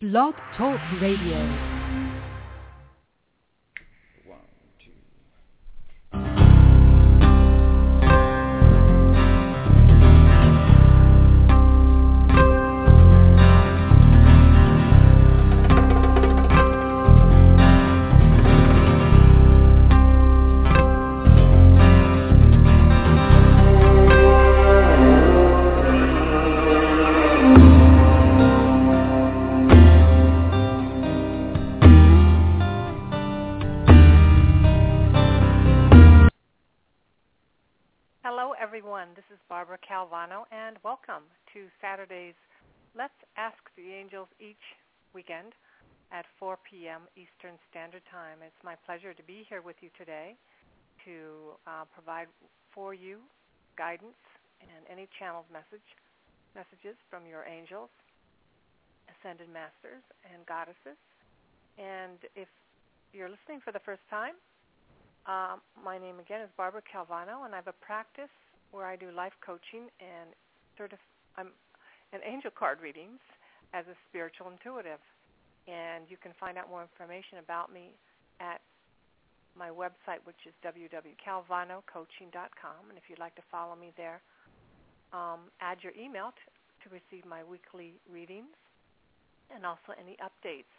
Blog Talk Radio. Barbara Calvano, and welcome to Saturday's Let's Ask the Angels each weekend at 4 p.m. Eastern Standard Time. It's my pleasure to be here with you today to uh, provide for you guidance and any channeled message messages from your angels, ascended masters, and goddesses. And if you're listening for the first time, uh, my name again is Barbara Calvano, and I have a practice where I do life coaching and certif- I'm and angel card readings as a spiritual intuitive. And you can find out more information about me at my website, which is www.calvanocoaching.com. And if you'd like to follow me there, um, add your email to, to receive my weekly readings and also any updates.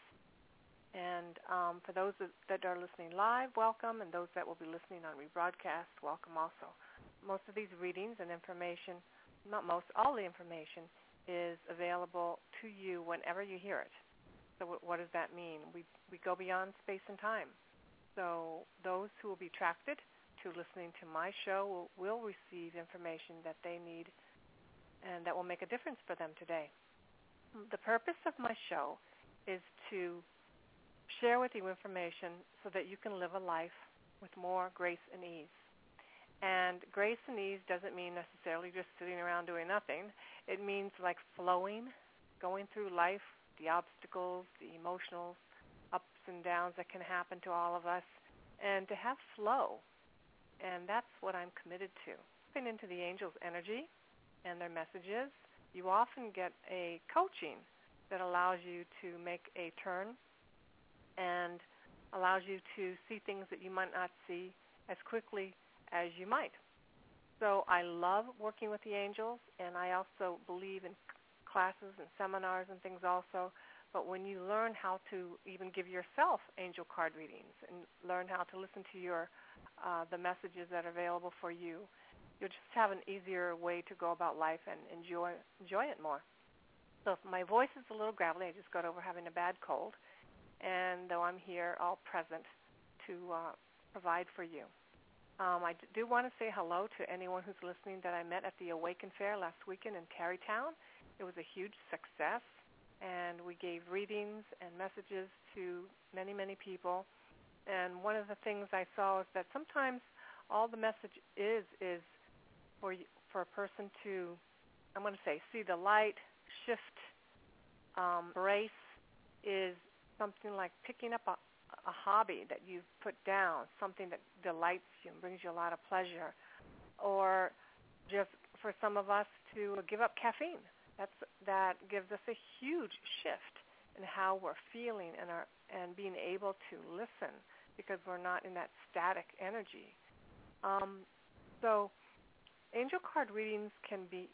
And um, for those that are listening live, welcome, and those that will be listening on rebroadcast, welcome also most of these readings and information, not most, all the information is available to you whenever you hear it. So what, what does that mean? We, we go beyond space and time. So those who will be attracted to listening to my show will, will receive information that they need and that will make a difference for them today. The purpose of my show is to share with you information so that you can live a life with more grace and ease. And grace and ease doesn't mean necessarily just sitting around doing nothing. It means like flowing, going through life, the obstacles, the emotional ups and downs that can happen to all of us, and to have flow. And that's what I'm committed to. Tapping into the angels' energy and their messages, you often get a coaching that allows you to make a turn and allows you to see things that you might not see as quickly as you might. So I love working with the angels, and I also believe in classes and seminars and things also. But when you learn how to even give yourself angel card readings and learn how to listen to your uh, the messages that are available for you, you'll just have an easier way to go about life and enjoy enjoy it more. So if my voice is a little gravelly, I just got over having a bad cold, and though I'm here, all present to uh, provide for you. Um, I do want to say hello to anyone who's listening that I met at the Awaken Fair last weekend in Tarrytown. It was a huge success, and we gave readings and messages to many, many people. And one of the things I saw is that sometimes all the message is is for for a person to, I'm going to say, see the light, shift, um, brace, is something like picking up a, a hobby that you've put down, something that delights you and brings you a lot of pleasure, or just for some of us to give up caffeine. That's that gives us a huge shift in how we're feeling and our and being able to listen because we're not in that static energy. Um, so, angel card readings can be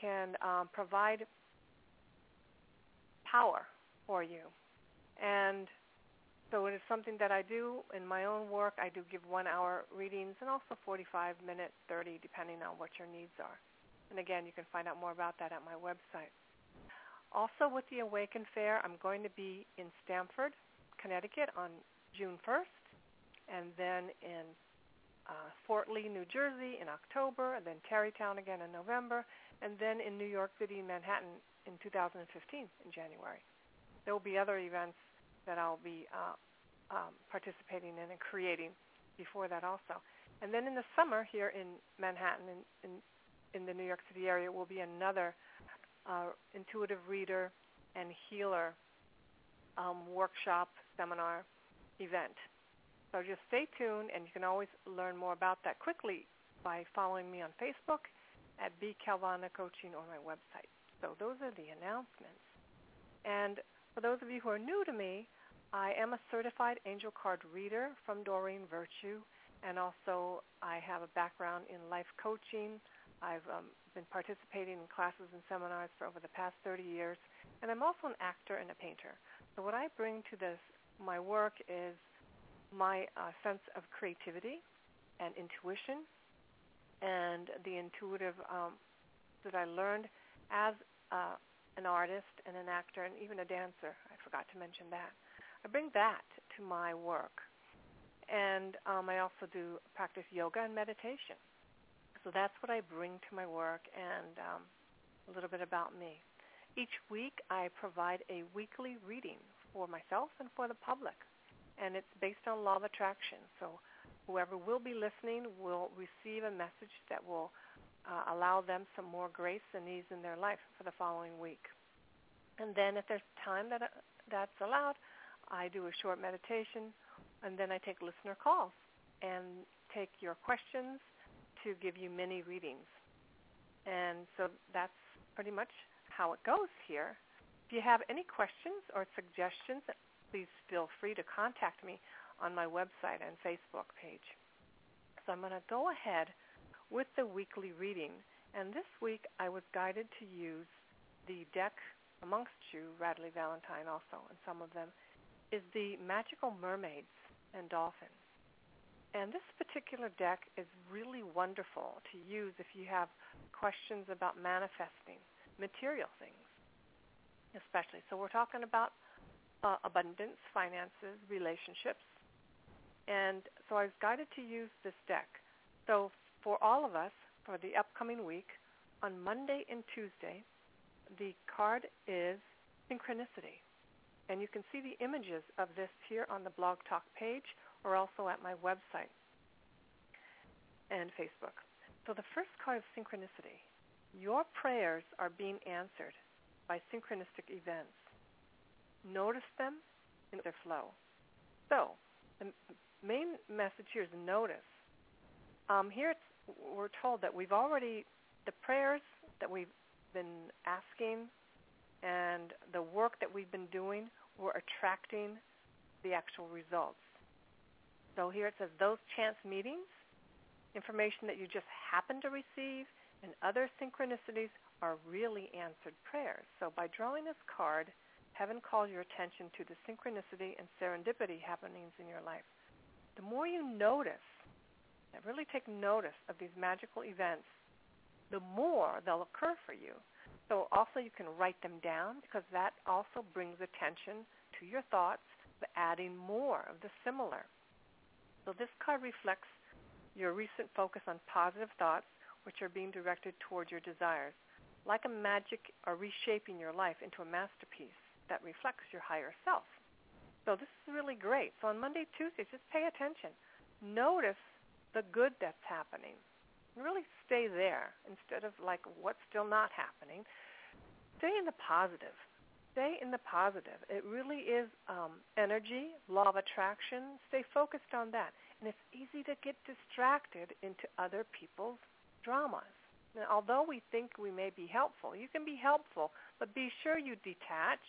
can um, provide power for you, and so it is something that I do in my own work. I do give one-hour readings and also 45 minute, 30, depending on what your needs are. And again, you can find out more about that at my website. Also with the Awaken Fair, I'm going to be in Stamford, Connecticut on June 1st, and then in uh, Fort Lee, New Jersey in October, and then Tarrytown again in November, and then in New York City, Manhattan in 2015 in January. There will be other events that I'll be uh, um, participating in and creating before that also. And then in the summer here in Manhattan, in, in, in the New York City area, will be another uh, intuitive reader and healer um, workshop, seminar, event. So just stay tuned, and you can always learn more about that quickly by following me on Facebook at B Calvano Coaching or my website. So those are the announcements. And For those of you who are new to me, I am a certified angel card reader from Doreen Virtue, and also I have a background in life coaching. I've um, been participating in classes and seminars for over the past 30 years, and I'm also an actor and a painter. So what I bring to this my work is my uh, sense of creativity and intuition and the intuitive um, that I learned as uh, an artist and an actor and even a dancer. I forgot to mention that. I bring that to my work. And um, I also do practice yoga and meditation. So that's what I bring to my work and um, a little bit about me. Each week I provide a weekly reading for myself and for the public. And it's based on law of attraction. So whoever will be listening will receive a message that will uh, allow them some more grace and ease in their life for the following week. And then if there's time that uh, that's allowed, I do a short meditation, and then I take listener calls and take your questions to give you mini readings. And so that's pretty much how it goes here. If you have any questions or suggestions, please feel free to contact me on my website and Facebook page. So I'm going to go ahead with the weekly reading. And this week I was guided to use the deck amongst you, Radleigh Valentine also, and some of them, is the Magical Mermaids and Dolphins. And this particular deck is really wonderful to use if you have questions about manifesting material things, especially. So we're talking about uh, abundance, finances, relationships. And so I was guided to use this deck. So for all of us, for the upcoming week, on Monday and Tuesday, the card is synchronicity. And you can see the images of this here on the Blog Talk page or also at my website and Facebook. So the first card is synchronicity. Your prayers are being answered by synchronistic events. Notice them in their flow. So the main message here is notice. Um, here we're told that we've already, the prayers that we've been asking and the work that we've been doing, we're attracting the actual results. So here it says those chance meetings, information that you just happen to receive, and other synchronicities are really answered prayers. So by drawing this card, heaven calls your attention to the synchronicity and serendipity happenings in your life. The more you notice, and really take notice of these magical events, the more they'll occur for you. So also you can write them down because that also brings attention to your thoughts, adding more of the similar. So this card reflects your recent focus on positive thoughts, which are being directed towards your desires. Like a magic are reshaping your life into a masterpiece that reflects your higher self. So this is really great. So on Monday, Tuesday, just pay attention. Notice the good that's happening. Really stay there instead of like what's still not happening. Stay in the positive stay in the positive. It really is um, energy, law of attraction. Stay focused on that. And it's easy to get distracted into other people's dramas. Now, although we think we may be helpful, you can be helpful, but be sure you detach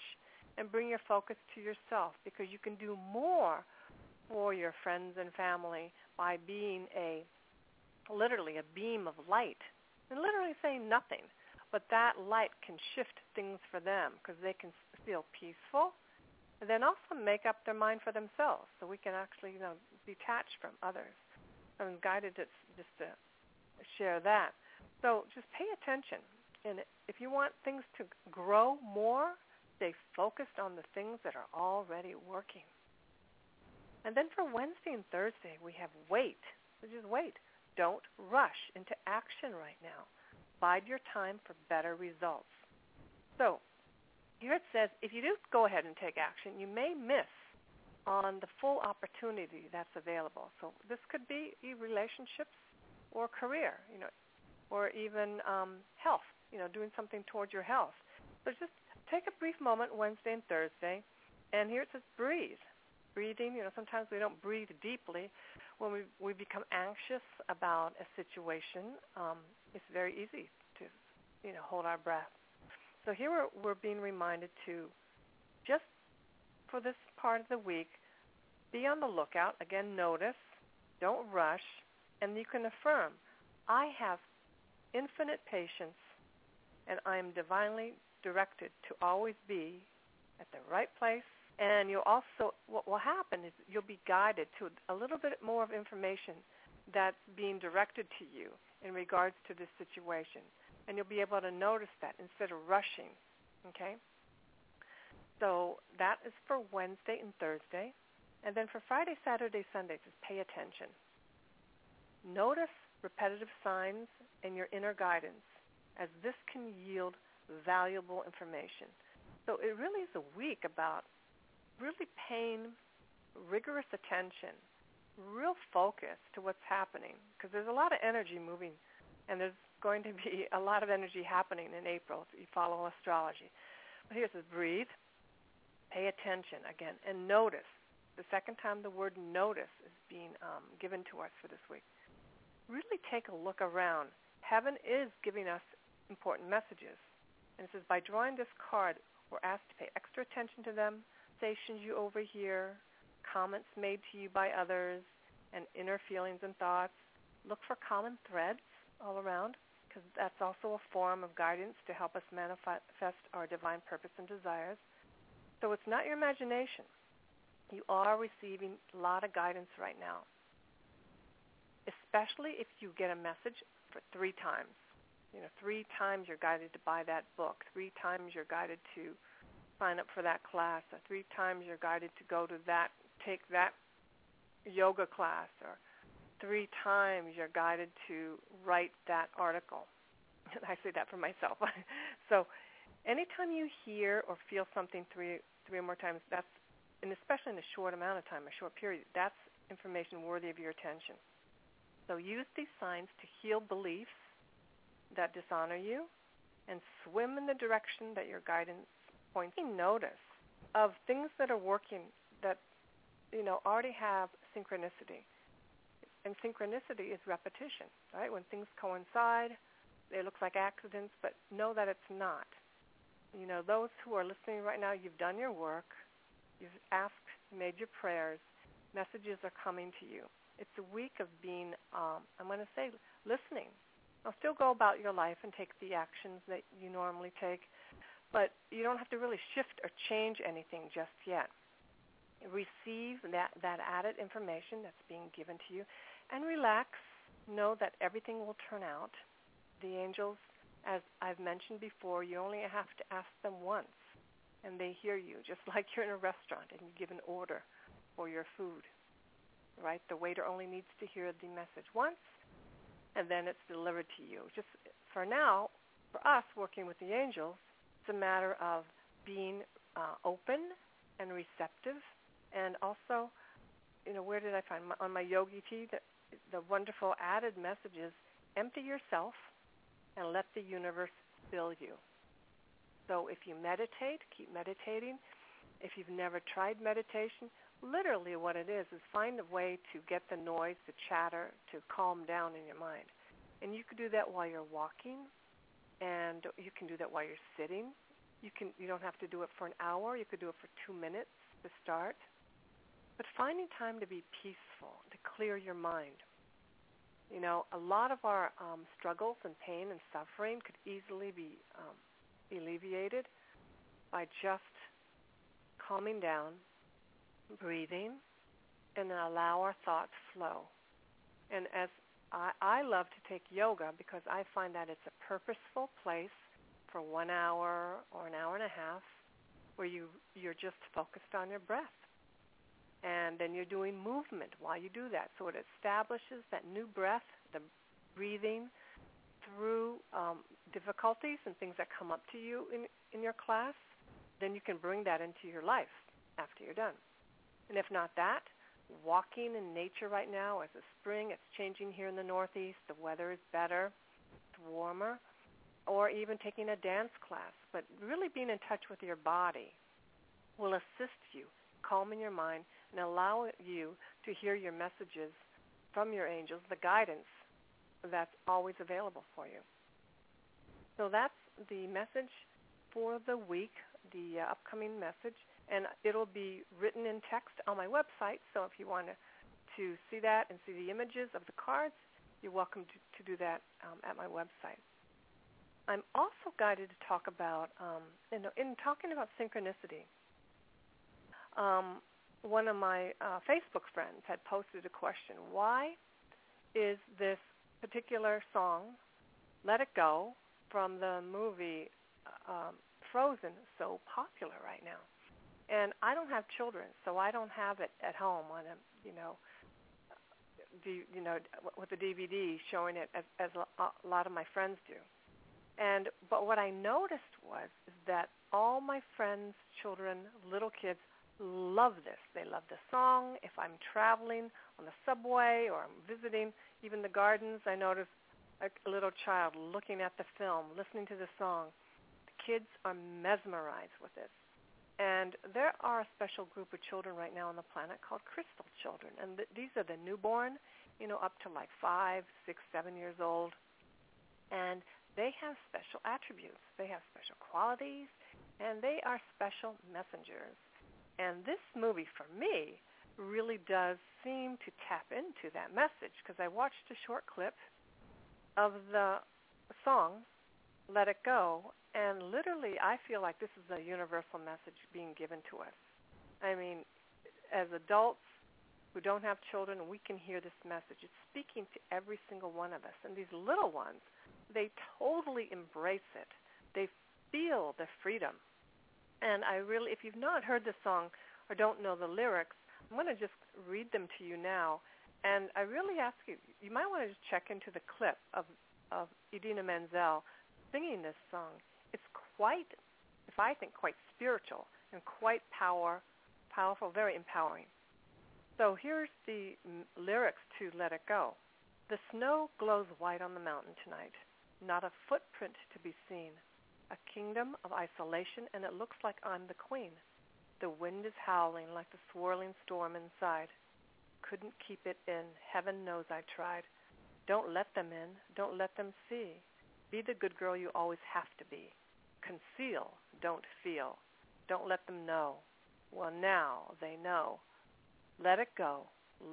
and bring your focus to yourself because you can do more for your friends and family by being a literally a beam of light. And literally saying nothing but that light can shift things for them because they can feel peaceful and then also make up their mind for themselves. So we can actually you know detach from others. I'm guided just to share that. So just pay attention. And if you want things to grow more stay focused on the things that are already working. And then for wednesday and thursday we have wait. So just wait don't rush into action right now Bide your time for better results. So here it says, if you do go ahead and take action, you may miss on the full opportunity that's available. So this could be relationships or career, you know, or even um, health, you know, doing something towards your health. So just take a brief moment Wednesday and Thursday, and here it says breathe. Breathing, you know, sometimes we don't breathe deeply when we we become anxious about a situation. Um, it's very easy to, you know, hold our breath. So here we're, we're being reminded to just for this part of the week, be on the lookout. Again, notice, don't rush, and you can affirm, I have infinite patience and I am divinely directed to always be at the right place. And you'll also, what will happen is you'll be guided to a little bit more of information that's being directed to you in regards to this situation. And you'll be able to notice that instead of rushing. Okay? So that is for Wednesday and Thursday. And then for Friday, Saturday, Sunday, just pay attention. Notice repetitive signs and your inner guidance as this can yield valuable information. So it really is a week about really paying rigorous attention, real focus to what's happening because there's a lot of energy moving and there's going to be a lot of energy happening in April if you follow astrology. But here it says breathe, pay attention again, and notice. The second time the word notice is being um, given to us for this week. Really take a look around. Heaven is giving us important messages. And it says, by drawing this card, we're asked to pay extra attention to them, stations you overhear, comments made to you by others, and inner feelings and thoughts. Look for common threads all around because that's also a form of guidance to help us manifest our divine purpose and desires. So it's not your imagination. You are receiving a lot of guidance right now, especially if you get a message for three times you know, three times you're guided to buy that book, three times you're guided to sign up for that class, or three times you're guided to go to that, take that yoga class, or three times you're guided to write that article. I say that for myself. so anytime you hear or feel something three three or more times, that's and especially in a short amount of time, a short period, that's information worthy of your attention. So use these signs to heal beliefs that dishonor you and swim in the direction that your guidance points. Notice of things that are working that you know already have synchronicity. And synchronicity is repetition, right? When things coincide, it looks like accidents, but know that it's not. You know, those who are listening right now, you've done your work, you've asked, made your prayers, messages are coming to you. It's a week of being, um, I'm going to say, listening, now, still go about your life and take the actions that you normally take, but you don't have to really shift or change anything just yet. Receive that, that added information that's being given to you and relax. Know that everything will turn out. The angels, as I've mentioned before, you only have to ask them once and they hear you, just like you're in a restaurant and you give an order for your food. Right? The waiter only needs to hear the message once and then it's delivered to you. Just for now, for us working with the angels, it's a matter of being uh, open and receptive, and also, you know, where did I find my, on my yogi tea the, the wonderful added messages: empty yourself and let the universe fill you. So if you meditate, keep meditating. If you've never tried meditation, literally what it is is find a way to get the noise, the chatter, to calm down in your mind. And you can do that while you're walking, and you can do that while you're sitting. You can you don't have to do it for an hour. You could do it for two minutes to start. But finding time to be peaceful, to clear your mind. You know, a lot of our um, struggles and pain and suffering could easily be um, alleviated by just calming down, breathing, and then allow our thoughts flow. And as I, I love to take yoga because I find that it's a purposeful place for one hour or an hour and a half where you you're just focused on your breath. And then you're doing movement while you do that. So it establishes that new breath, the breathing through um, difficulties and things that come up to you in, in your class. Then you can bring that into your life after you're done. And if not that, walking in nature right now as a spring, it's changing here in the Northeast. The weather is better, it's warmer, or even taking a dance class. But really being in touch with your body will assist you, calming your mind, and allow you to hear your messages from your angels, the guidance that's always available for you. So that's the message for the week, the uh, upcoming message. And it'll be written in text on my website. So if you want to see that and see the images of the cards, you're welcome to, to do that um, at my website. I'm also guided to talk about, um, in, in talking about synchronicity, um, one of my uh, Facebook friends had posted a question. Why is this particular song, Let It Go, from the movie um, Frozen so popular right now? And I don't have children, so I don't have it at home on a, you know, you know, with the DVD showing it as, as a lot of my friends do. And but what I noticed was is that all my friends, children, little kids love this. They love the song. If I'm traveling on the subway or I'm visiting even the gardens, I notice a, a little child looking at the film, listening to the song. The kids are mesmerized with this. And there are a special group of children right now on the planet called crystal children. And th- these are the newborn, you know, up to like five, six, seven years old. And they have special attributes. They have special qualities. And they are special messengers. And this movie, for me, really does seem to tap into that message because I watched a short clip of the song "Let It Go," and literally, I feel like this is a universal message being given to us. I mean, as adults who don't have children, we can hear this message. It's speaking to every single one of us, and these little ones, they totally embrace it. They feel the freedom and I really, if you've not heard the song or don't know the lyrics, I'm going to just read them to you now. And I really ask you, you might want to just check into the clip of, of Idina Menzel singing this song. It's quite, if I think, quite spiritual and quite power, powerful, very empowering. So here's the lyrics to Let It Go. The snow glows white on the mountain tonight, not a footprint to be seen a kingdom of isolation, and it looks like I'm the queen. The wind is howling like the swirling storm inside. Couldn't keep it in. Heaven knows I tried. Don't let them in. Don't let them see. Be the good girl you always have to be. Conceal. Don't feel. Don't let them know. Well, now they know. Let it go.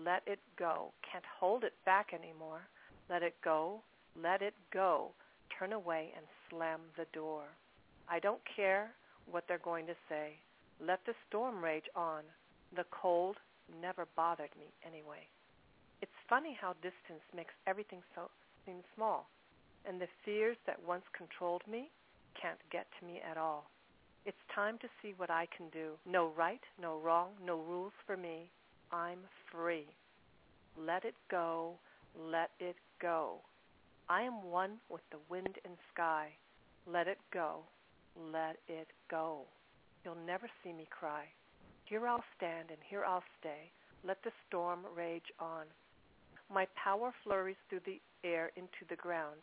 Let it go. Can't hold it back anymore. Let it go. Let it go. Turn away and slam the door. I don't care what they're going to say. Let the storm rage on. The cold never bothered me anyway. It's funny how distance makes everything so seem small, and the fears that once controlled me can't get to me at all. It's time to see what I can do. No right, no wrong, no rules for me. I'm free. Let it go. Let it go. I am one with the wind and sky. Let it go. Let it go. You'll never see me cry. Here I'll stand and here I'll stay. Let the storm rage on. My power flurries through the air into the ground.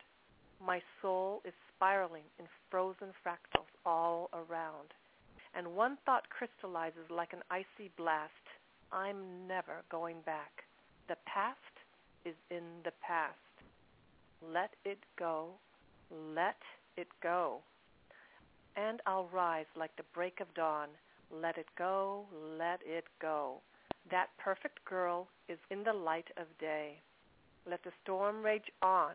My soul is spiraling in frozen fractals all around. And one thought crystallizes like an icy blast. I'm never going back. The past is in the past. Let it go. Let it go. And I'll rise like the break of dawn. Let it go, let it go. That perfect girl is in the light of day. Let the storm rage on.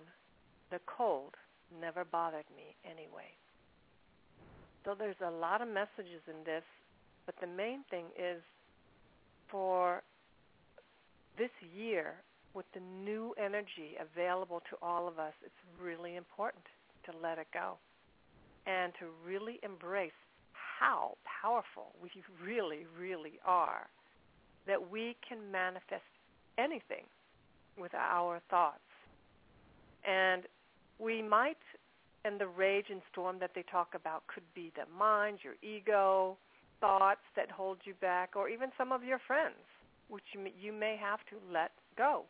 The cold never bothered me anyway. So there's a lot of messages in this, but the main thing is for this year, with the new energy available to all of us, it's really important to let it go and to really embrace how powerful we really, really are, that we can manifest anything with our thoughts. And we might, and the rage and storm that they talk about could be the mind, your ego, thoughts that hold you back, or even some of your friends, which you may, you may have to let go.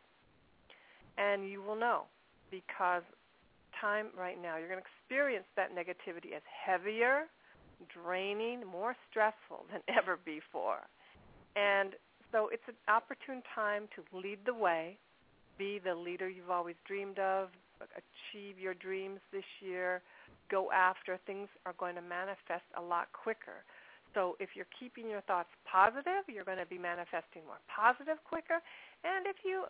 And you will know because time right now, you're going to experience that negativity as heavier, draining, more stressful than ever before. And so it's an opportune time to lead the way, be the leader you've always dreamed of, achieve your dreams this year, go after. Things are going to manifest a lot quicker. So if you're keeping your thoughts positive, you're going to be manifesting more positive quicker. And if you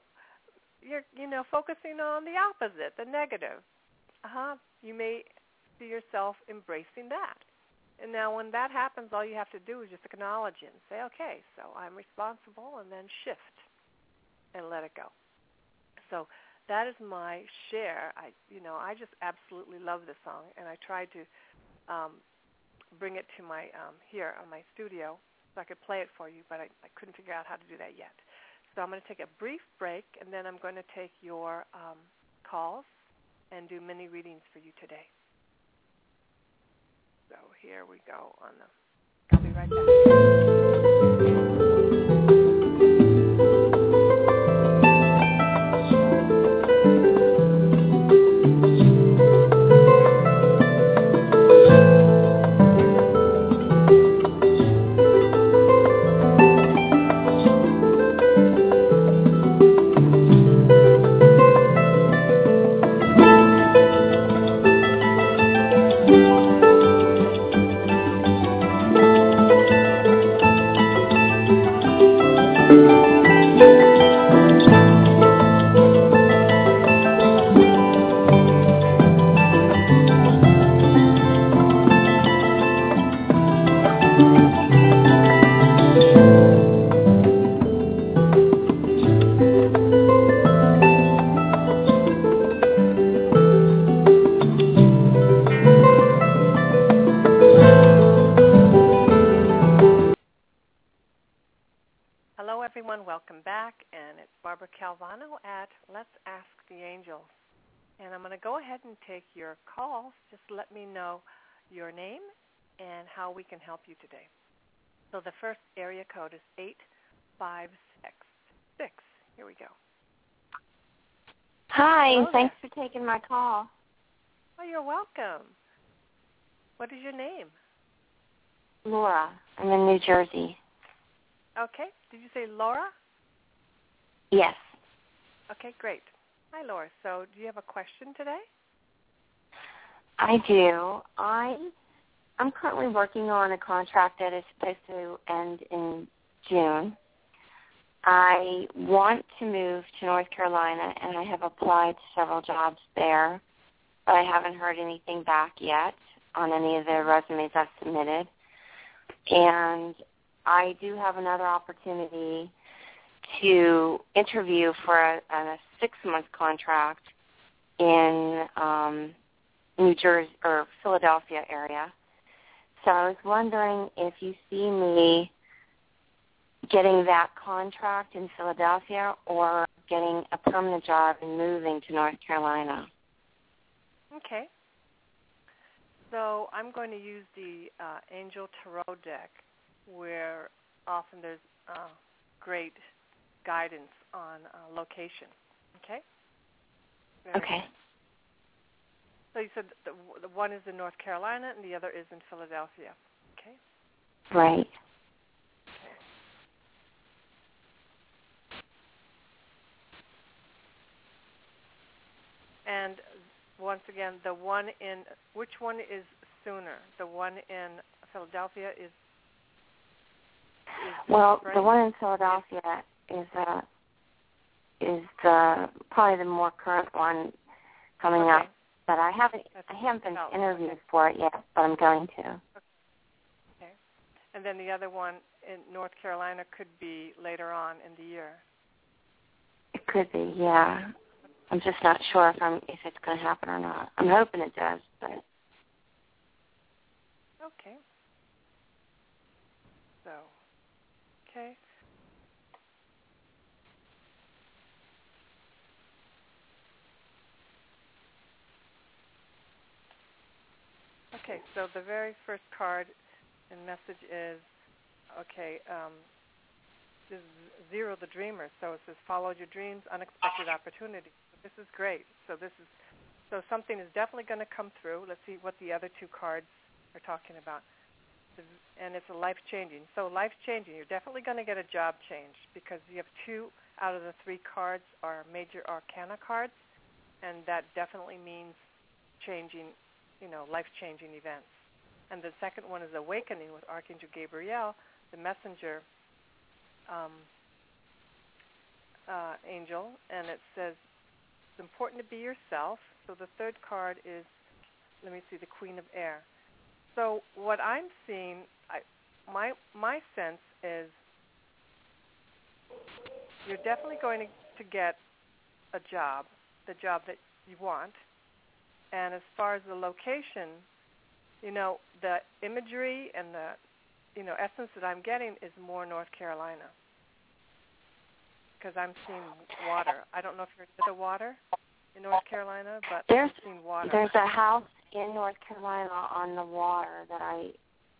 you're you know focusing on the opposite, the negative, uh-huh, you may see yourself embracing that. And now when that happens, all you have to do is just acknowledge it and say, okay, so I'm responsible, and then shift and let it go. So that is my share. I, you know, I just absolutely love this song, and I tried to um, bring it to my um, here on my studio so I could play it for you, but I, I couldn't figure out how to do that yet. So I'm going to take a brief break, and then I'm going to take your um, calls and do mini readings for you today. So here we go on the. I'll be right back. The first area code is 8566. Here we go. Hi, Hello thanks for taking my call. Oh, you're welcome. What is your name? Laura. I'm in New Jersey. Okay. Did you say Laura? Yes. Okay, great. Hi, Laura. So do you have a question today? I do. I I'm currently working on a contract that is supposed to end in June. I want to move to North Carolina and I have applied to several jobs there, but I haven't heard anything back yet on any of the resumes I've submitted. And I do have another opportunity to interview for a, a six-month contract in um, New Jersey or Philadelphia area. So I was wondering if you see me getting that contract in Philadelphia or getting a permanent job and moving to North Carolina. Okay. So I'm going to use the uh, Angel Tarot deck where often there's uh, great guidance on uh, location. Okay? Very Okay. good. So you said the, the one is in North Carolina and the other is in Philadelphia. Okay? Right. And once again, the one in which one is sooner? The one in Philadelphia is. is Well, the one in Philadelphia is uh is the probably the more current one coming okay. up. But I haven't That's I haven't been oh, interviewed okay. for it yet, but I'm going to. Okay. And then the other one in North Carolina could be later on in the year. It could be, yeah. I'm just not sure if I'm if it's going to happen or not. I'm hoping it does, but Okay. So, okay. Okay, so the very first card and message is, okay, um, this is Zero the Dreamer. So it says, follow your dreams, unexpected opportunity. This is great. So this is, so something is definitely going to come through. Let's see what the other two cards are talking about. And it's a life changing. So life changing. You're definitely going to get a job change because you have two out of the three cards are major arcana cards, and that definitely means changing, you know, life changing events. and the second one is Awakening with Archangel Gabriel, the messenger um, uh, angel, and it says it's important to be yourself. So the third card is, let me see, the Queen of Air. So what I'm seeing, I, my my sense is you're definitely going to, to get a job, the job that you want. And as far as the location, you know, the imagery and the you know essence that I'm getting is more North Carolina because I'm seeing water. I don't know if you're into the water in North Carolina, but there's, I'm seeing water. There's a house in North Carolina on the water that I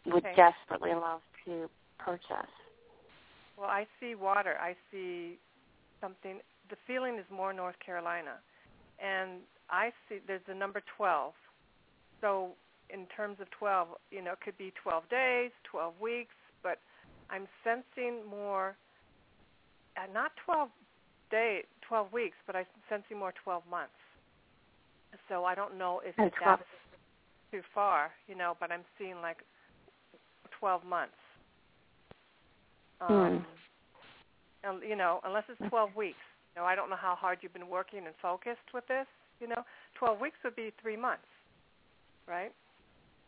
would okay. desperately love to purchase. Well, I see water. I see something. The feeling is more North Carolina, and I see there's the number 12. So in terms of 12, you know, it could be 12 days, 12 weeks, but I'm sensing more, uh, not 12 day, 12 weeks, but I'm sensing more 12 months. So I don't know if that's too far, you know, but I'm seeing like 12 months. Hmm. Um, and, you know, unless it's 12 weeks. You know, I don't know how hard you've been working and focused with this. You know, 12 weeks would be three months, right?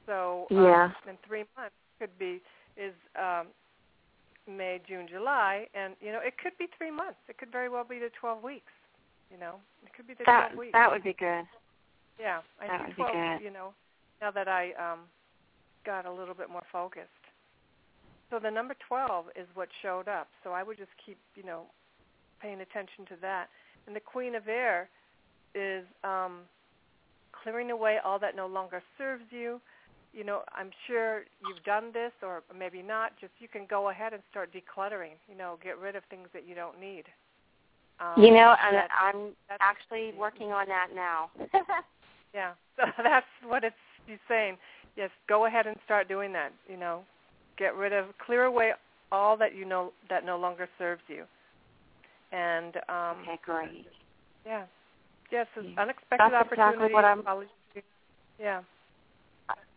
So um, yeah, and three months could be is um, May, June, July, and you know it could be three months. It could very well be the 12 weeks. You know, it could be the that, 12 weeks. That would be good. Yeah, I that think would 12. Be good. You know, now that I um, got a little bit more focused. So the number 12 is what showed up. So I would just keep, you know, paying attention to that. And the Queen of Air is um, clearing away all that no longer serves you. You know, I'm sure you've done this, or maybe not. Just you can go ahead and start decluttering. You know, get rid of things that you don't need. Um, you know, and I'm actually working on that now. yeah, so that's what it's he's saying. Yes, go ahead and start doing that. You know, get rid of, clear away all that you know that no longer serves you. And um, okay, great. Yeah, yes, yeah. unexpected That's opportunity. Exactly what I'm, yeah.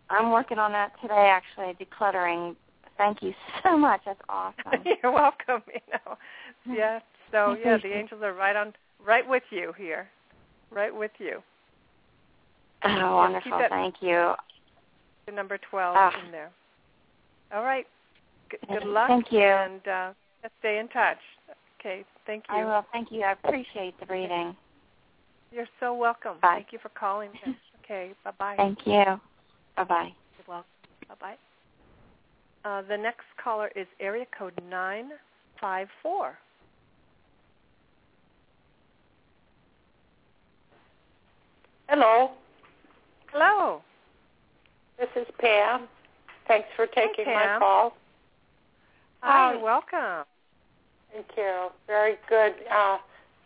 I'm working on that today, actually, decluttering. Thank you so much. That's awesome. You're welcome. You know, yeah. So yeah, the angels are right on, right with you here, right with you. Oh, wonderful! Thank you. The number twelve oh. in there. All right. Good, good luck. Thank you. And uh, stay in touch. Okay. Thank you. I will. Thank you. I appreciate the reading. You're so welcome. Bye. Thank you for calling. okay. Bye bye. Thank you. Bye bye. You're welcome. Bye bye. Uh, the next caller is area code nine five four. Hello. Hello. This is Pam. Thanks for taking Hi, my call. Hi, um, welcome. Thank you. Very good. Uh,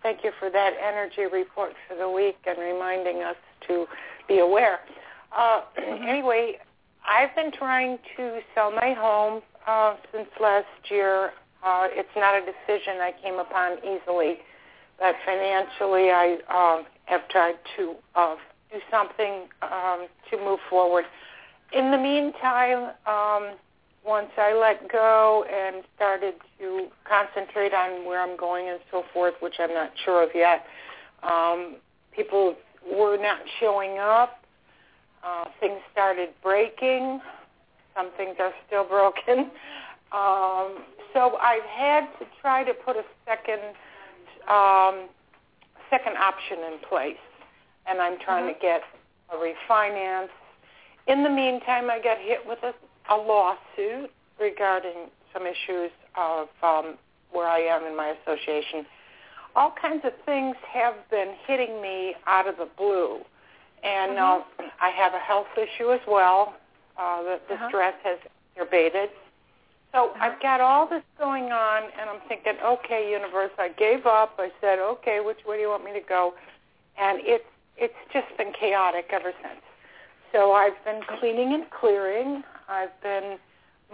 thank you for that energy report for the week and reminding us to be aware. Uh, anyway, I've been trying to sell my home uh, since last year. Uh, it's not a decision I came upon easily, but financially I um, have tried to uh, do something um, to move forward. In the meantime, um, once I let go and started to concentrate on where I'm going and so forth, which I'm not sure of yet, um, people were not showing up. Uh, things started breaking. Some things are still broken. Um, so I've had to try to put a second um, second option in place, and I'm trying mm-hmm. to get a refinance. In the meantime, I got hit with a, a lawsuit regarding some issues of um, where I am in my association. All kinds of things have been hitting me out of the blue, and mm-hmm. uh, I have a health issue as well. Uh, the, the uh-huh. stress has exacerbated. So uh-huh. I've got all this going on, and I'm thinking, okay, universe, I gave up. I said, okay, which way do you want me to go? And it's it's just been chaotic ever since. So I've been cleaning and clearing. I've been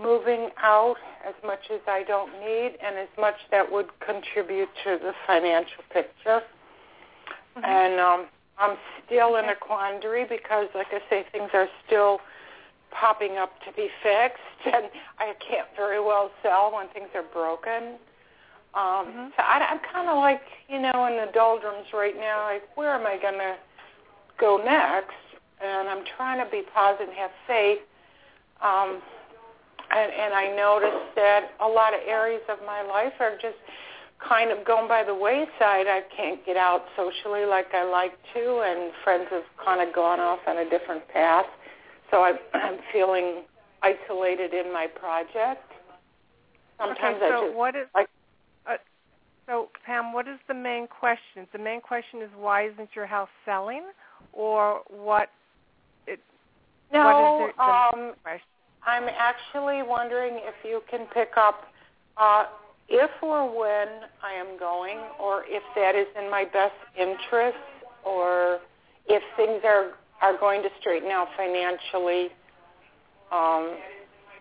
moving out as much as I don't need and as much that would contribute to the financial picture. Mm-hmm. And um, I'm still in a quandary because, like I say, things are still popping up to be fixed, and I can't very well sell when things are broken. Um, Mhm. So I, I'm kind of like, you know, in the doldrums right now. Like, where am I going to go next? And I'm trying to be positive and have faith. Um, and, and I noticed that a lot of areas of my life are just kind of going by the wayside. I can't get out socially like I like to, and friends have kind of gone off on a different path. So I, I'm feeling isolated in my project. Sometimes okay, so I just what is like- uh, so Pam? What is the main question? The main question is why isn't your house selling, or what? It, no. what is the, the um? I'm actually wondering if you can pick up uh, if or when I am going, or if that is in my best interest, or if things are are going to straighten out financially, um,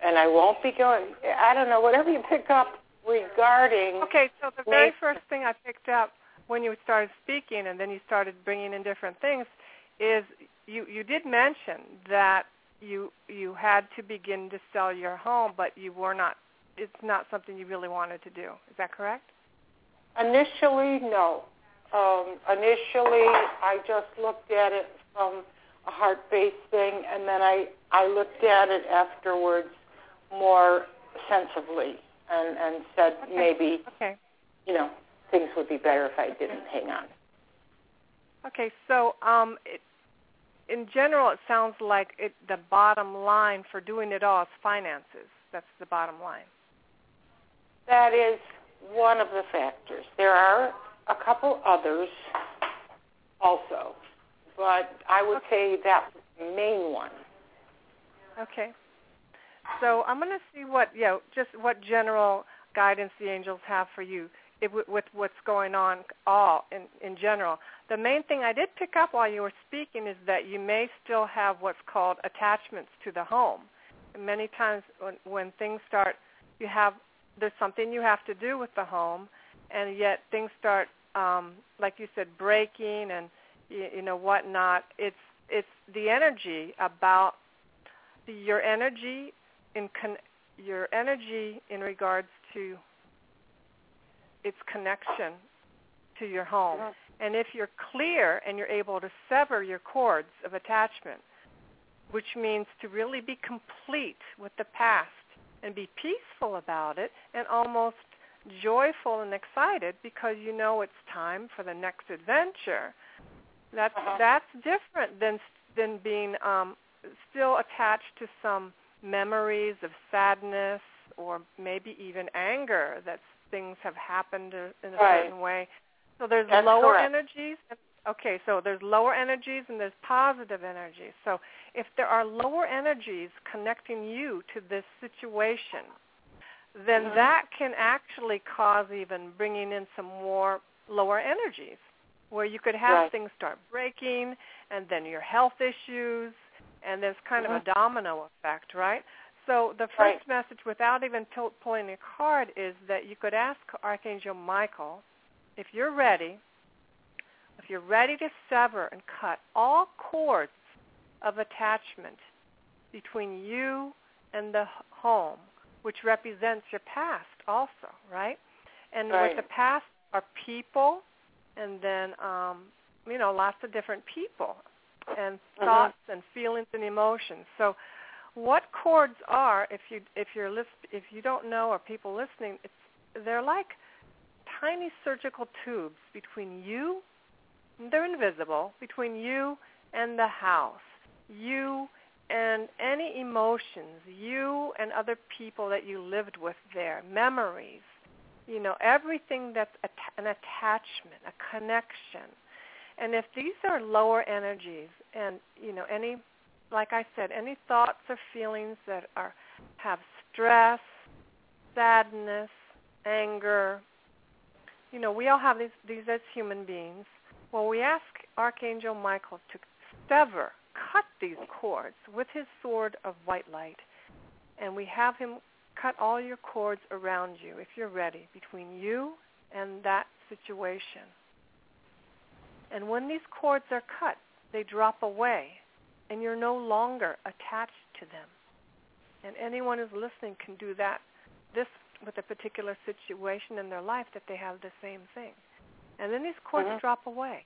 and I won't be going. I don't know. Whatever you pick up regarding. Okay, so the very first thing I picked up when you started speaking, and then you started bringing in different things, is you you did mention that you you had to begin to sell your home, but you were not. It's not something you really wanted to do. Is that correct? Initially, no. Um, initially, I just looked at it from a heart-based thing, and then I I looked at it afterwards more sensibly and and said Okay. maybe Okay. you know things would be better if I didn't hang on. Okay, so um, it, in general, it sounds like it, the bottom line for doing it all is finances. That's the bottom line. That is one of the factors. There are a couple others also, but I would say that's the main one. Okay. So I'm going to see what, you know, just what general guidance the angels have for you if, with what's going on all in, in general. The main thing I did pick up while you were speaking is that you may still have what's called attachments to the home. And many times when, when things start, you have there's something you have to do with the home, and yet things start, um, like you said, breaking and you, you know whatnot. It's it's the energy about the, your energy in con- your energy in regards to its connection to your home. And if you're clear and you're able to sever your cords of attachment, which means to really be complete with the past and be peaceful about it and almost joyful and excited because you know it's time for the next adventure. That's Uh-huh. that's different than than being um, still attached to some memories of sadness or maybe even anger that things have happened in a Right. certain way. So there's That's lower correct. energies. Okay, so there's lower energies and there's positive energies. So if there are lower energies connecting you to this situation, then Mhm. that can actually cause even bringing in some more lower energies where you could have Right. things start breaking and then your health issues and there's kind of a Mhm. domino effect, right? So the first Right. message without even t- pulling a card is that you could ask Archangel Michael if you're ready if you're ready to sever and cut all cords of attachment between you and the home, which represents your past also, right? And Right. with the past are people and then um, you know, lots of different people and Mhm. thoughts and feelings and emotions. So what chords are if you if you're list, if you don't know or people listening, it's they're like tiny surgical tubes between you they're invisible between you and the house, you and any emotions, you and other people that you lived with there, memories, you know, everything that's an attachment, a connection. And if these are lower energies and, you know, any like I said, any thoughts or feelings that are have stress, sadness, anger, you know, we all have these these as human beings. Well, we ask Archangel Michael to sever, cut these cords with his sword of white light. And we have him cut all your cords around you, if you're ready, between you and that situation. And when these cords are cut, they drop away, and you're no longer attached to them. And anyone who's listening can do that this with a particular situation in their life that they have the same thing. And then these cords Mhm. drop away.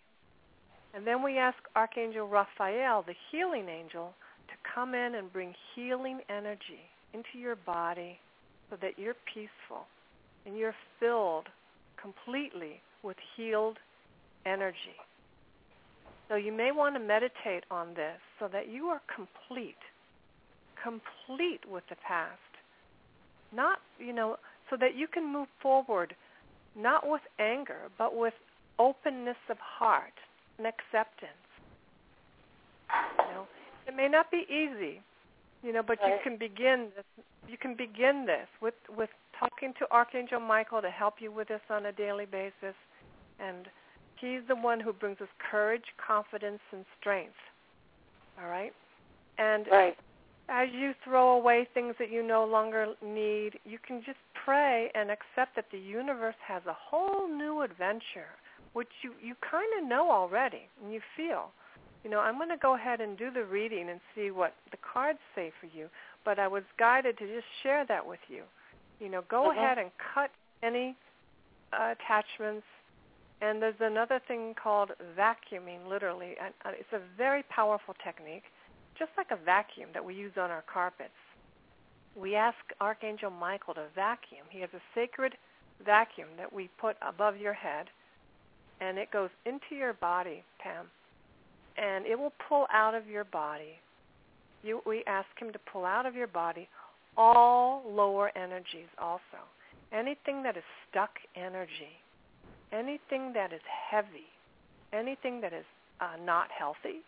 And then we ask Archangel Raphael, the healing angel, to come in and bring healing energy into your body so that you're peaceful and you're filled completely with healed energy. So you may want to meditate on this so that you are complete, complete with the past. Not, you know, so that you can move forward not with anger, but with openness of heart and acceptance. You know, it may not be easy, you know, but you can begin this. You can begin this with with talking to Archangel Michael to help you with this on a daily basis, and he's the one who brings us courage, confidence, and strength. All right, and Right. as you throw away things that you no longer need, you can just pray and accept that the universe has a whole new adventure, which you, you kind of know already and you feel. You know, I'm going to go ahead and do the reading and see what the cards say for you, but I was guided to just share that with you. You know, go Mhm. ahead and cut any uh, attachments. And there's another thing called vacuuming, literally. And uh, it's a very powerful technique just like a vacuum that we use on our carpets. We ask Archangel Michael to vacuum. He has a sacred vacuum that we put above your head, and it goes into your body, Pam, and it will pull out of your body. You, we ask him to pull out of your body all lower energies also. Anything that is stuck energy, anything that is heavy, anything that is uh, not healthy,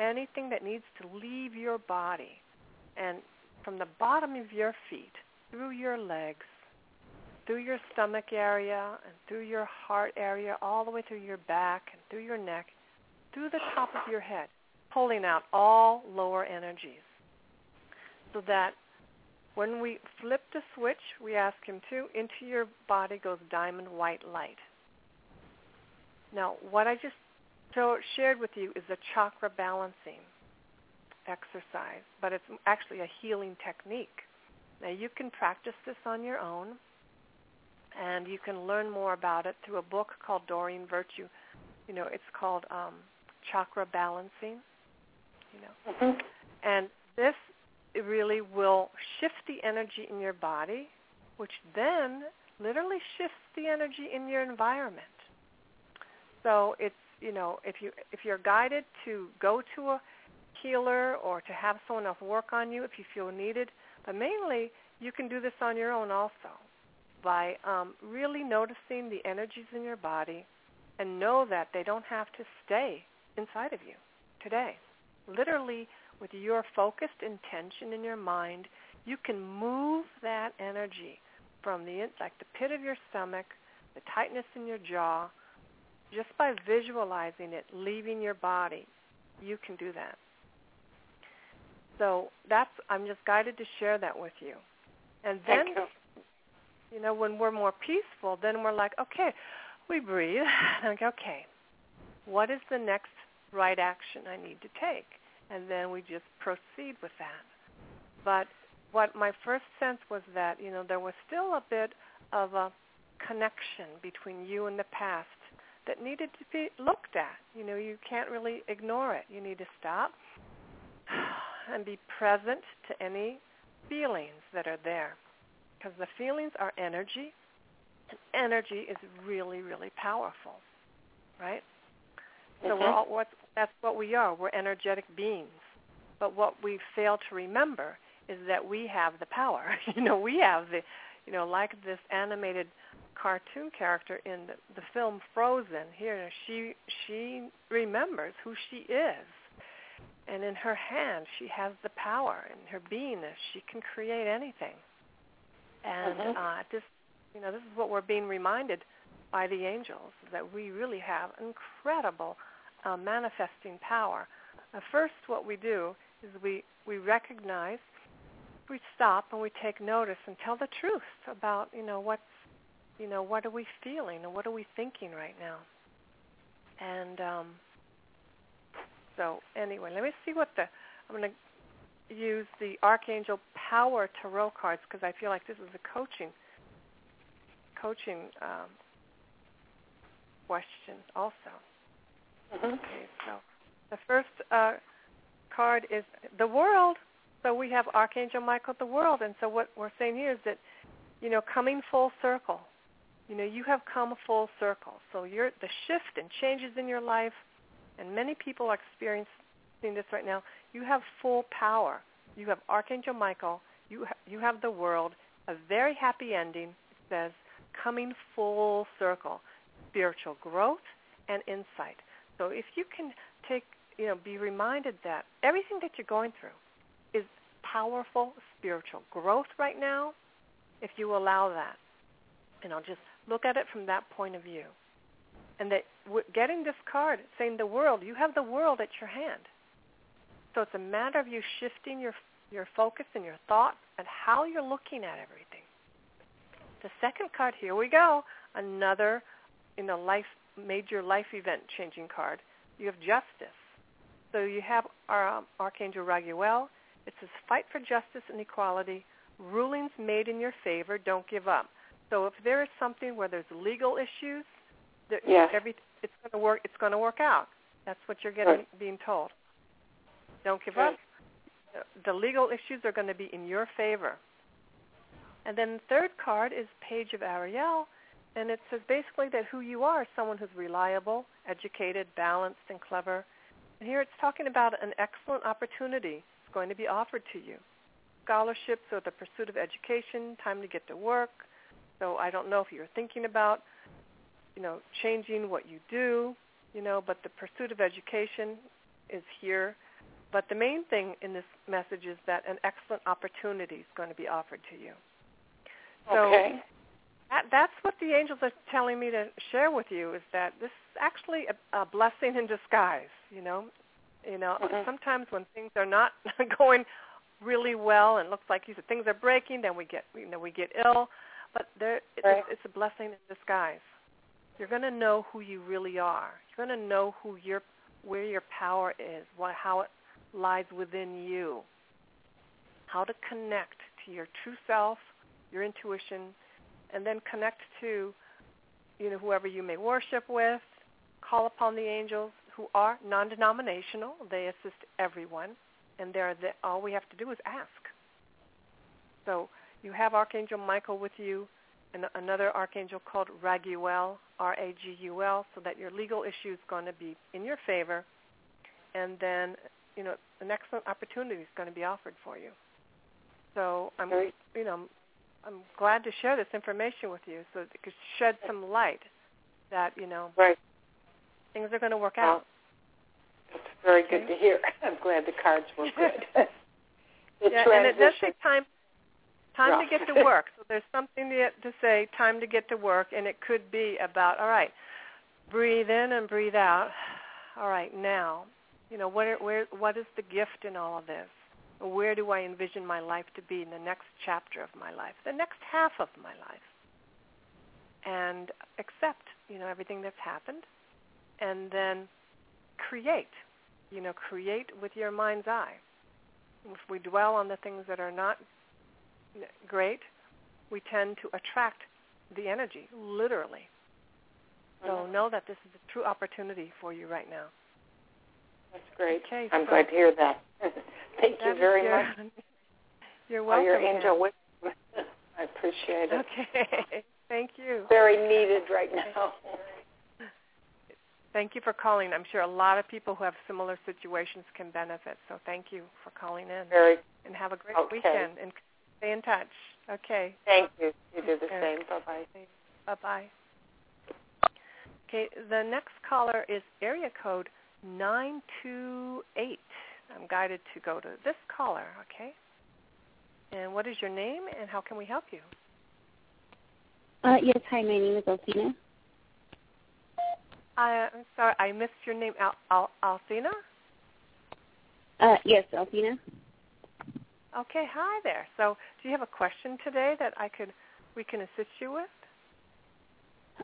anything that needs to leave your body and from the bottom of your feet through your legs through your stomach area and through your heart area all the way through your back and through your neck through the top of your head pulling out all lower energies. So that when we flip the switch we ask him to into your body goes diamond white light now what i just so shared with you is a chakra balancing exercise, but it's actually a healing technique. Now you can practice this on your own, and you can learn more about it through a book called Doreen Virtue. You know, it's called um, Chakra Balancing. You know, Mhm. and this really will shift the energy in your body, which then literally shifts the energy in your environment. So it's you know if you if you're guided to go to a healer or to have someone else work on you if you feel needed, but mainly you can do this on your own also by um, really noticing the energies in your body and know that they don't have to stay inside of you today. Literally, with your focused intention in your mind, you can move that energy from the like the pit of your stomach, the tightness in your jaw, just by visualizing it leaving your body, you can do that. So that's I'm just guided to share that with you. And then you. you know, when we're more peaceful, then we're like, okay, we breathe. And like, okay, what is the next right action I need to take? And then we just proceed with that. But what my first sense was that, you know, there was still a bit of a connection between you and the past that needed to be looked at. You know, you can't really ignore it. You need to stop and be present to any feelings that are there because the feelings are energy and energy is really really powerful right so we're Mhm. all what that's what we are we're energetic beings but what we fail to remember is that we have the power you know we have the you know like this animated cartoon character in the, the film frozen here she she remembers who she is. And in her hand she has the power in her beingness she can create anything. And Mhm. uh, this you know this is what we're being reminded by the angels that we really have incredible uh, manifesting power. Uh, first what we do is we we recognize we stop and we take notice and tell the truth about you know what's you know what are we feeling and what are we thinking right now and um so anyway let me see what the i'm going to use the Archangel Power Tarot cards because I feel like this is a coaching coaching um, question also. Mm-hmm. Okay, so the first uh, card is the world. So we have Archangel Michael, the world, and so what we're saying here is that, you know, coming full circle. You know, you have come full circle. So you're the shift and changes in your life, and many people are experiencing this right now. You have full power. You have Archangel Michael. You ha- you have the world. A very happy ending. It says coming full circle, spiritual growth and insight. So if you can take, you know, be reminded that everything that you're going through is powerful spiritual growth right now, if you allow that. And I'll just look at it from that point of view. And that getting this card, saying the world, you have the world at your hand. So it's a matter of you shifting your your focus and your thought and how you're looking at everything. The second card, here we go, another in a life major life event changing card. You have justice. So you have our um, Archangel Raguel. It says fight for justice and equality. Rulings made in your favor. Don't give up. So if there is something where there's legal issues, that yes. every it's going to work. It's going to work out. That's what you're getting right. being told. Don't give right. up. The legal issues are going to be in your favor. And then the third card is Page of Ariel, and it says basically that who you are is someone who's reliable, educated, balanced, and clever. And here it's talking about an excellent opportunity is going to be offered to you. Scholarships or the pursuit of education, time to get to work. So I don't know if you're thinking about, you know, changing what you do, you know, but the pursuit of education is here. But the main thing in this message is that an excellent opportunity is going to be offered to you. So okay. that, that's what the angels are telling me to share with you is that this is actually a, a blessing in disguise. You know, you know, mm-hmm. sometimes when things are not going really well and looks like you said things are breaking, then we get you know we get ill. But there, it's, it's a blessing in disguise. You're going to know who you really are. You're going to know who your where your power is, what, how it lies within you, how to connect to your true self, your intuition, and then connect to you know whoever you may worship with. Call upon the angels who are non-denominational. They assist everyone, and they're the, all we have to do is ask. So you have Archangel Michael with you, and another archangel called Raguel, R-A-G-U-L, so that your legal issue is going to be in your favor, and then you know an excellent opportunity is going to be offered for you. So I'm, you know, I'm glad to share this information with you so it could shed some light that you know right. things are going to work well, out. That's very good to hear. I'm glad the cards were good. yeah, and it does take time time Rough. to get to work. So there's something to, to say, time to get to work, and it could be about, all right, breathe in and breathe out. All right, now, you know, what, are, where, what is the gift in all of this? Where do I envision my life to be in the next chapter of my life, the next half of my life? And accept, you know, everything that's happened, and then create, you know, create with your mind's eye. If we dwell on the things that are not great, we tend to attract the energy, literally. So Mhm. know that this is a true opportunity for you right now. That's great. Okay, I'm so- glad to hear that. Thank you very your- much You're welcome. your Ann. angel wisdom. I appreciate it. Okay. Thank you. Very needed right now. Thank you for calling. I'm sure a lot of people who have similar situations can benefit. So thank you for calling in. Very. And have a great Okay. weekend and stay in touch. Okay. Thank you. You do the Okay. same. Bye bye. Bye-bye. Okay, the next caller is area code 928. I'm guided to go to this caller, okay? And what is your name and how can we help you? Uh, yes, hi, my name is Alcina. I, I'm sorry, I missed your name, Al- Al- Alcina? Uh, yes, Alcina. Okay, hi there. So do you have a question today that I could, we can assist you with?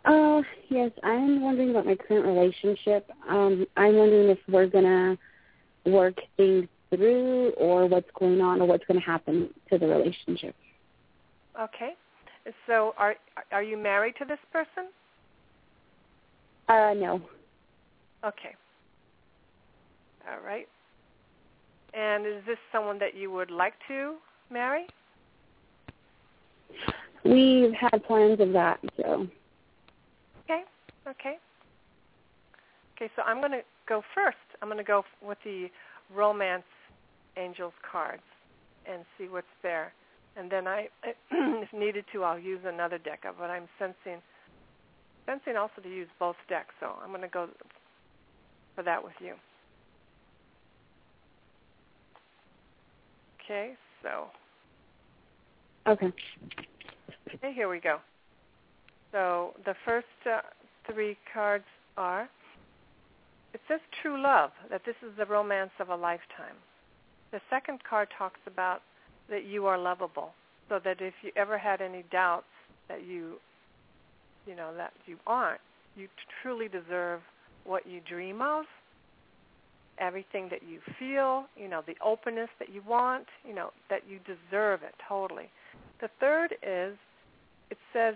Uh, yes, I'm wondering about my current relationship. Um, I'm wondering if we're gonna work things through or what's going on or what's going to happen to the relationship. Okay. So are are you married to this person? Uh, no. Okay. All right. And is this someone that you would like to marry? We've had plans of that, so. Okay. Okay. Okay, so I'm going to go first. I'm going to go with the romance angels cards and see what's there. And then I, if needed to, I'll use another deck. Of but I'm sensing, sensing also to use both decks. So I'm going to go for that with you. Okay, so. Okay. Okay, here we go. So the first uh, three cards are it says true love, that this is the romance of a lifetime. The second card talks about that you are lovable, so that if you ever had any doubts that you, you know, that you aren't, you truly deserve what you dream of, everything that you feel, you know, the openness that you want, you know, that you deserve it totally. The third is, it says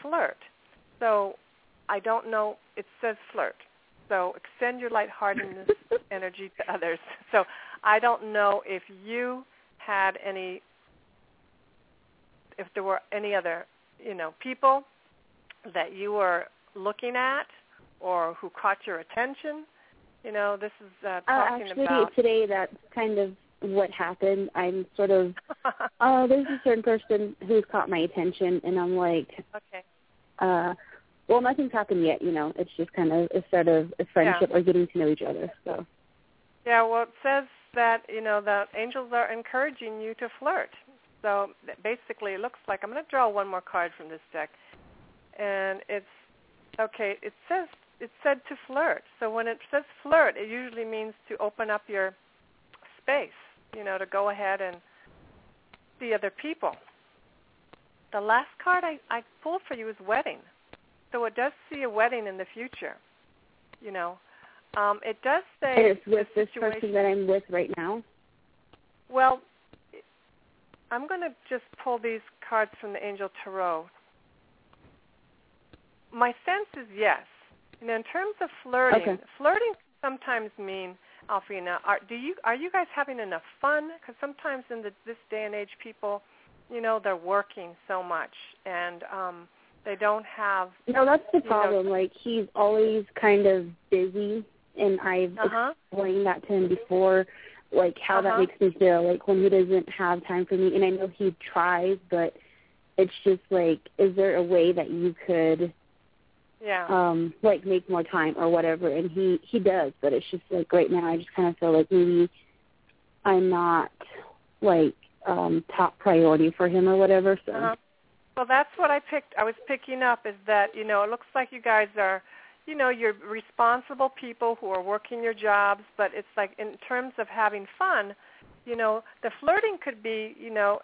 flirt. So I don't know, it says flirt. So extend your lightheartedness energy to others. So I don't know if you had any, if there were any other, you know, people that you were looking at or who caught your attention. You know, this is uh, talking uh, actually, about today that's kind of what happened. I'm sort of, oh, there's a certain person who's caught my attention, and I'm like, okay. Uh, well, nothing's happened yet. You know, it's just kind of a sort of a friendship Yeah. or getting to know each other. So. Yeah, well, it says that you know the angels are encouraging you to flirt. So basically, it looks like I'm going to draw one more card from this deck, and it's okay. It says it said to flirt. So when it says flirt, it usually means to open up your space. You know, to go ahead and see other people. The last card I, I pulled for you is wedding. So it does see a wedding in the future. You know, um, it does say And it's with this situation. person that I'm with right now. Well, I'm going to just pull these cards from the Angel Tarot. My sense is yes. You know, in terms of flirting, Okay. flirting sometimes mean, Alfrina, are do you are you guys having enough fun? Because sometimes in the, this day and age, people, you know, they're working so much and um, they don't have. No, that's the You know- problem. Like he's always kind of busy, and I've Uh huh. explained that to him before, like how Uh-huh. that makes me feel. Like when he doesn't have time for me, and I know he tries, but it's just like, is there a way that you could, Yeah. um, like make more time or whatever? And he he does, but it's just like right now, I just kind of feel like maybe I'm not like um top priority for him or whatever. So. Uh-huh. Well, that's what I picked. I was picking up is that you know it looks like you guys are, you know, you're responsible people who are working your jobs, but it's like in terms of having fun, you know, the flirting could be, you know,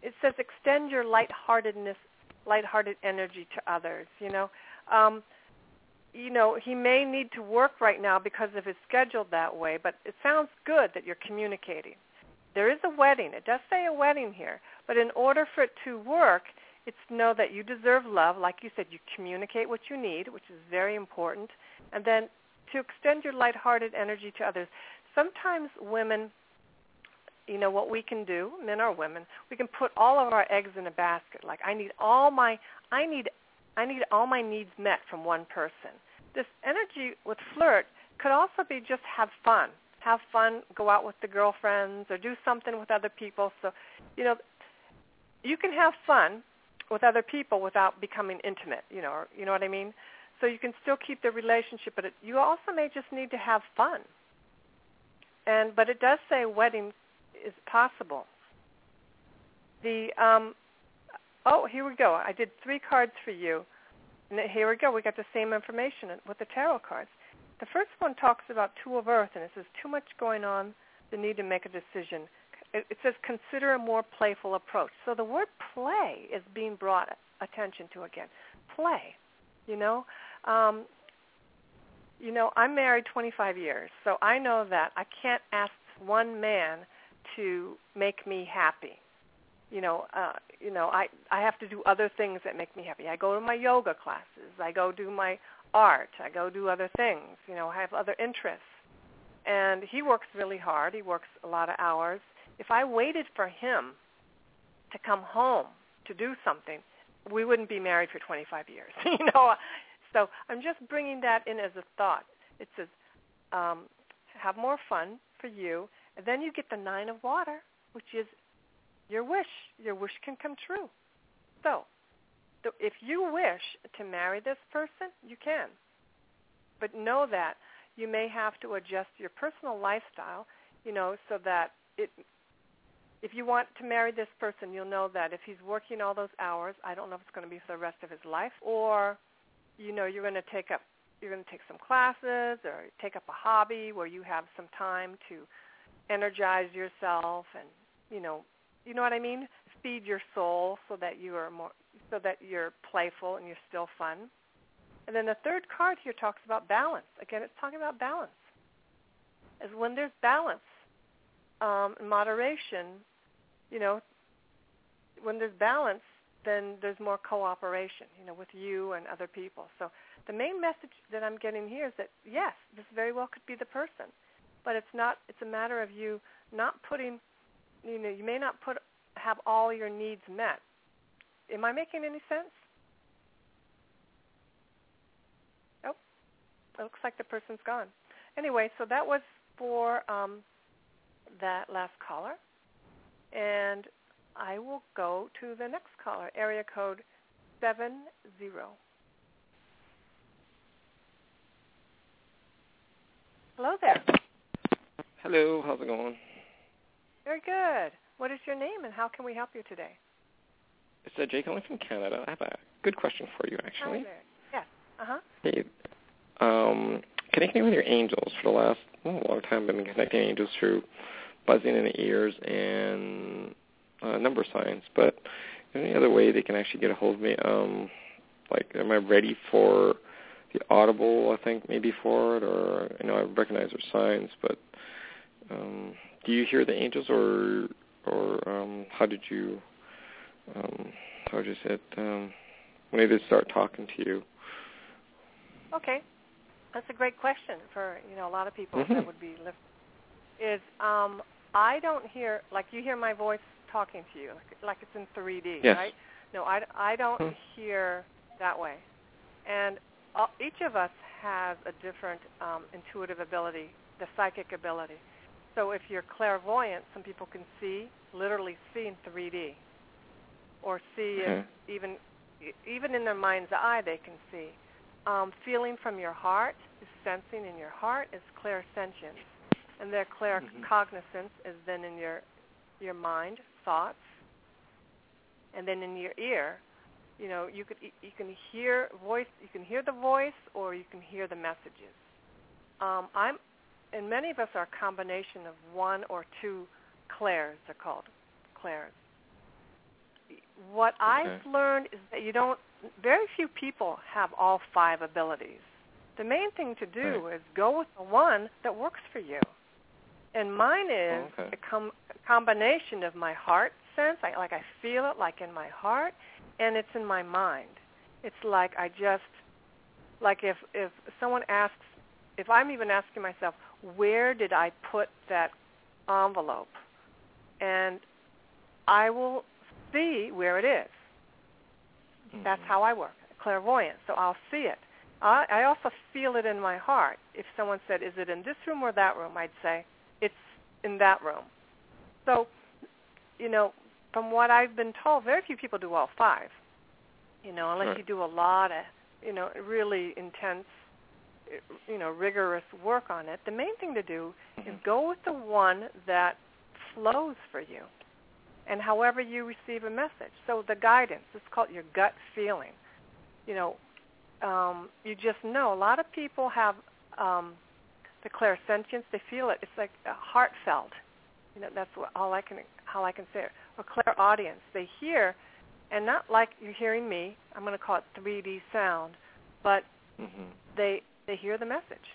it says extend your lightheartedness, lighthearted energy to others. You know, um, you know, he may need to work right now because of his schedule that way, but it sounds good that you're communicating. There is a wedding. It does say a wedding here, but in order for it to work, it's know that you deserve love. Like you said, you communicate what you need, which is very important, and then to extend your lighthearted energy to others. Sometimes women, you know, what we can do, men or women, we can put all of our eggs in a basket. Like I need all my, I need, I need all my needs met from one person. This energy with flirt could also be just have fun. Have fun, go out with the girlfriends, or do something with other people. So, you know, you can have fun with other people without becoming intimate. You know, or, you know what I mean. So you can still keep the relationship, but it, you also may just need to have fun. And but it does say wedding is possible. The um, oh, here we go. I did three cards for you. And here we go. We got the same information with the tarot cards. The first one talks about Two of Earth, and it says too much going on, the need to make a decision. It, says consider a more playful approach. So the word play is being brought attention to again. Play, you know. Um, you know, I'm married 25 years, so I know that I can't ask one man to make me happy. You know, uh, you know, I I have to do other things that make me happy. I go to my yoga classes. I go do my art. I go do other things. You know, I have other interests. And he works really hard. He works a lot of hours. If I waited for him to come home to do something, we wouldn't be married for 25 years. you know, so I'm just bringing that in as a thought. It says, um, have more fun for you, and then you get the nine of water, which is your wish. Your wish can come true. So, so if you wish to marry this person, you can. But know that you may have to adjust your personal lifestyle, you know, so that it if you want to marry this person, you'll know that if he's working all those hours, I don't know if it's going to be for the rest of his life, or you know you're going to take up you're going to take some classes or take up a hobby where you have some time to energize yourself and you know you know what I mean feed your soul so that you are more so that you're playful and you're still fun and then the third card here talks about balance again it's talking about balance as when there's balance um, moderation you know when there's balance then there's more cooperation, you know, with you and other people. So the main message that I'm getting here is that yes, this very well could be the person, but it's not. It's a matter of you not putting, you know, you may not put have all your needs met. Am I making any sense? Oh, it looks like the person's gone. Anyway, so that was for um, that last caller, and I will go to the next caller, area code seven zero. Hello there. Hello, how's it going? Very good. What is your name and how can we help you today? It's uh, Jay calling from Canada. I have a good question for you, actually. Hi there. Yes. Uh-huh. Hey, um, connecting with your angels for the last oh, long time. I've been connecting angels through buzzing in the ears and uh, number signs, but any other way they can actually get a hold of me? Um, like, am I ready for the audible? I think maybe for it, or you know, I recognize their signs, but um, do you hear the angels, or or um, how did you um, how did you say it? Um, when they start talking to you? Okay, that's a great question for you know a lot of people mm-hmm. that would be listening. Is um, I don't hear like you hear my voice talking to you, like, like it's in 3D, yes. right? No, I, I don't hmm. hear that way. And all, each of us has a different um, intuitive ability, the psychic ability. So if you're clairvoyant, some people can see, literally see in 3D, or see mm-hmm. even even in their mind's eye they can see. Um, feeling from your heart is sensing in your heart is clairsentience, and their claircognizance mm-hmm. is then in your your mind thoughts, and then in your ear, you know, you could you can hear voice, you can hear the voice, or you can hear the messages. Um, I'm, and many of us are a combination of one or two clairs. They're called clairs. What okay. I've learned is that you don't. Very few people have all five abilities. The main thing to do right. is go with the one that works for you. And mine is okay. a, com- a combination of my heart sense, I, like I feel it like in my heart, and it's in my mind. It's like I just, like if if someone asks, if I'm even asking myself, where did I put that envelope, and I will see where it is. Mm-hmm. That's how I work, clairvoyant. So I'll see it. I, I also feel it in my heart. If someone said, "Is it in this room or that room?" I'd say, it's in that room. So, you know, from what I've been told, very few people do all five. You know, unless right. you do a lot of, you know, really intense, you know, rigorous work on it. The main thing to do mm-hmm. is go with the one that flows for you, and however you receive a message. So the guidance, it's called your gut feeling. You know, um, you just know. A lot of people have um, the clairsentience. They feel it. It's like heartfelt. You know, that's what, all I can how I can say it. Or clairaudience. They hear, and not like you're hearing me. I'm going to call it 3D sound, but mm-hmm. they they hear the message.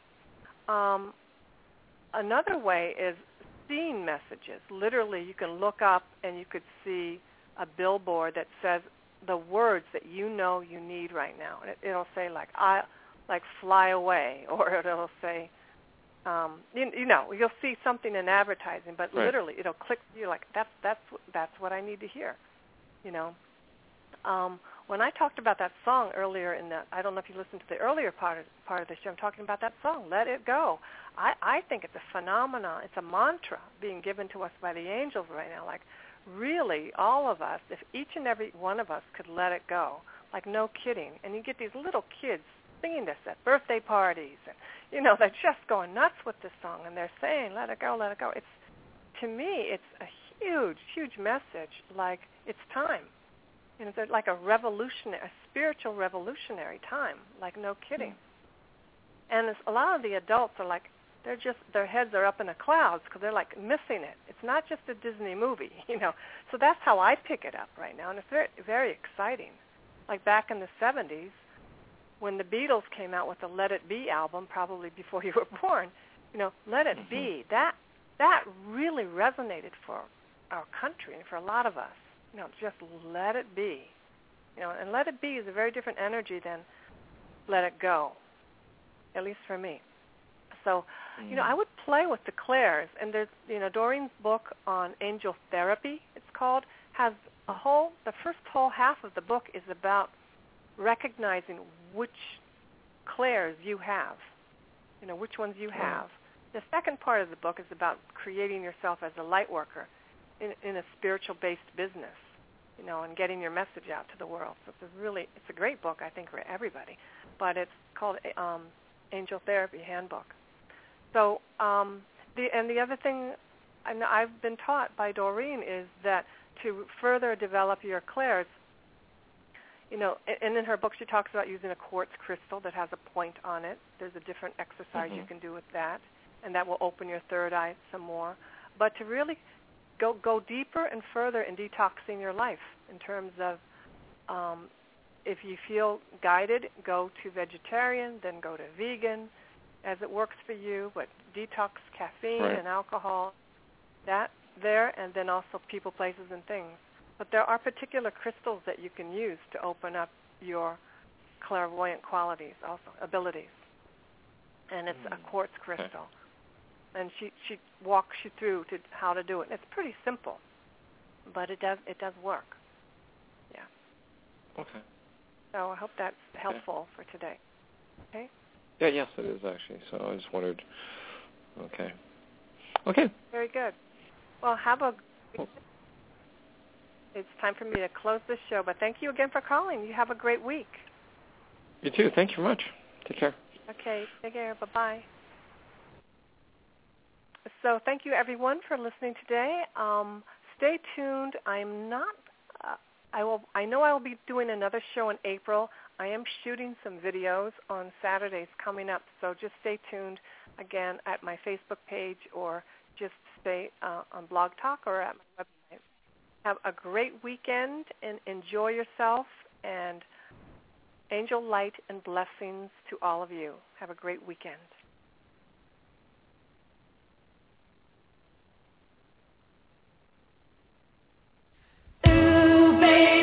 Um, another way is seeing messages. Literally, you can look up and you could see a billboard that says the words that you know you need right now. And it, it'll say like I like fly away or it'll say um you, you know, you'll see something in advertising, but right. literally it'll click You're like that's that's that's what I need to hear. You know. Um when I talked about that song earlier in the I don't know if you listened to the earlier part of, part of the show, I'm talking about that song, Let It Go. I, I think it's a phenomenon. It's a mantra being given to us by the angels right now. Like really all of us, if each and every one of us could let it go, like no kidding, and you get these little kids singing this at birthday parties, and you know they're just going nuts with this song, and they're saying "Let it go, let it go." It's to me, it's a huge, huge message. Like it's time, you know, it's like a revolutionary, a spiritual revolutionary time. Like no kidding. Mm-hmm. And it's, a lot of the adults are like, they're just their heads are up in the clouds because they're like missing it. It's not just a Disney movie, you know. So that's how I pick it up right now, and it's very very exciting. Like back in the '70s, when the Beatles came out with the Let It Be album, probably before you were born, you know, Let It mm-hmm. Be. That that really resonated for our country and for a lot of us. You know, just let it be. You know, and let it be is a very different energy than let it go. At least for me. So, mm-hmm. you know, I would play with the clairs, and there's, you know, Doreen's book on angel therapy. It's called has a whole. The first whole half of the book is about recognizing which clairs you have. You know, which ones you have. The second part of the book is about creating yourself as a light worker in, in a spiritual-based business. You know, and getting your message out to the world. So it's a really, it's a great book, I think, for everybody. But it's called um, Angel Therapy Handbook. So, um, the and the other thing, and I've been taught by Doreen is that to further develop your clairs, you know, and in her book she talks about using a quartz crystal that has a point on it. There's a different exercise mm-hmm. you can do with that, and that will open your third eye some more. But to really go go deeper and further in detoxing your life in terms of um, if you feel guided, go to vegetarian, then go to vegan, as it works for you, but detox caffeine right. and alcohol, that there, and then also people, places, and things. But there are particular crystals that you can use to open up your clairvoyant qualities, also abilities. And it's mm. a quartz crystal. And she she walks you through to how to do it. And it's pretty simple, but it does it does work. Yeah. Okay. So I hope that's helpful okay. for today. Okay. Yeah, yes, it is actually. So I just wondered. Okay. Okay. Very good. Well, have a. Oh. It's time for me to close this show, but thank you again for calling. You have a great week. You too. Thank you very much. Take care. Okay. Take care. Bye bye. So thank you everyone for listening today. Um, stay tuned. I'm not. Uh, I will. I know I will be doing another show in April. I am shooting some videos on Saturdays coming up, so just stay tuned again at my Facebook page or just stay uh, on Blog Talk or at my website. Have a great weekend and enjoy yourself and angel light and blessings to all of you. Have a great weekend. Baby,